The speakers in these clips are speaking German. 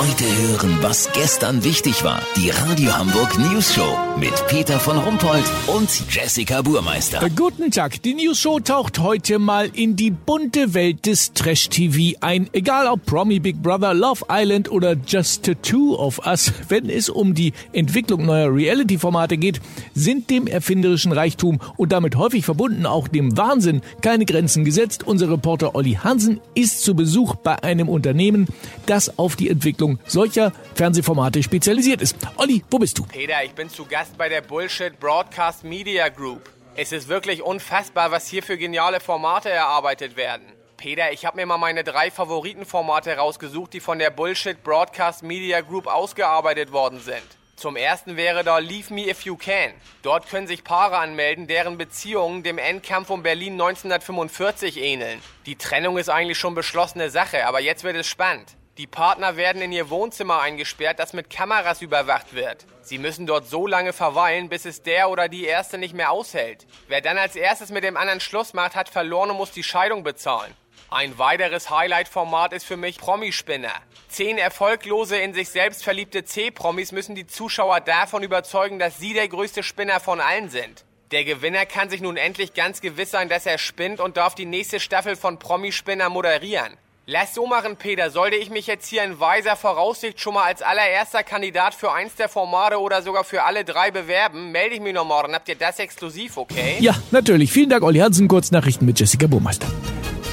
Heute hören, was gestern wichtig war. Die Radio Hamburg News Show mit Peter von Rumpold und Jessica Burmeister. Äh, Guten Tag. Die News Show taucht heute mal in die bunte Welt des Trash-TV ein. Egal ob Promi Big Brother, Love Island oder Just the Two of Us. Wenn es um die Entwicklung neuer Reality-Formate geht, sind dem erfinderischen Reichtum und damit häufig verbunden auch dem Wahnsinn keine Grenzen gesetzt. Unser Reporter Olli Hansen ist zu Besuch bei einem Unternehmen, das auf die Entwicklung solcher Fernsehformate spezialisiert ist. Olli, wo bist du? Peter, ich bin zu Gast bei der Bullshit Broadcast Media Group. Es ist wirklich unfassbar, was hier für geniale Formate erarbeitet werden. Peter, ich habe mir mal meine drei Favoritenformate rausgesucht, die von der Bullshit Broadcast Media Group ausgearbeitet worden sind. Zum ersten wäre da Leave Me If You Can. Dort können sich Paare anmelden, deren Beziehungen dem Endkampf um Berlin 1945 ähneln. Die Trennung ist eigentlich schon beschlossene Sache, aber jetzt wird es spannend. Die Partner werden in ihr Wohnzimmer eingesperrt, das mit Kameras überwacht wird. Sie müssen dort so lange verweilen, bis es der oder die Erste nicht mehr aushält. Wer dann als erstes mit dem anderen Schluss macht, hat verloren und muss die Scheidung bezahlen. Ein weiteres Highlight-Format ist für mich Promispinner. Zehn erfolglose, in sich selbst verliebte C-Promis müssen die Zuschauer davon überzeugen, dass sie der größte Spinner von allen sind. Der Gewinner kann sich nun endlich ganz gewiss sein, dass er spinnt und darf die nächste Staffel von Promispinner moderieren. Lass so machen, Peter. Sollte ich mich jetzt hier in weiser Voraussicht schon mal als allererster Kandidat für eins der Formate oder sogar für alle drei bewerben, melde ich mich noch morgen. Habt ihr das exklusiv, okay? Ja, natürlich. Vielen Dank, Olli Hansen. Kurznachrichten mit Jessica Burmeister.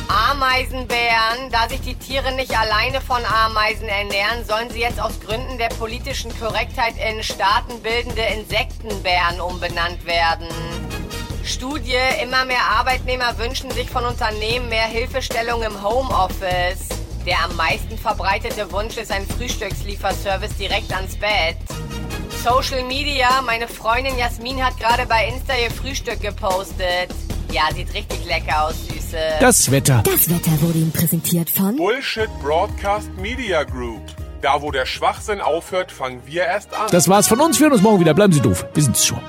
Ameisenbären. Da sich die Tiere nicht alleine von Ameisen ernähren, sollen sie jetzt aus Gründen der politischen Korrektheit in staatenbildende Insektenbären umbenannt werden. Studie, immer mehr Arbeitnehmer wünschen sich von Unternehmen mehr Hilfestellung im Homeoffice. Der am meisten verbreitete Wunsch ist ein Frühstückslieferservice direkt ans Bett. Social Media, meine Freundin Jasmin hat gerade bei Insta ihr Frühstück gepostet. Ja, sieht richtig lecker aus, Süße. Das Wetter. Das Wetter wurde Ihnen präsentiert von Bullshit Broadcast Media Group. Da, wo der Schwachsinn aufhört, fangen wir erst an. Das war's von uns. Wir hören uns morgen wieder. Bleiben Sie doof. Wir sind's schon.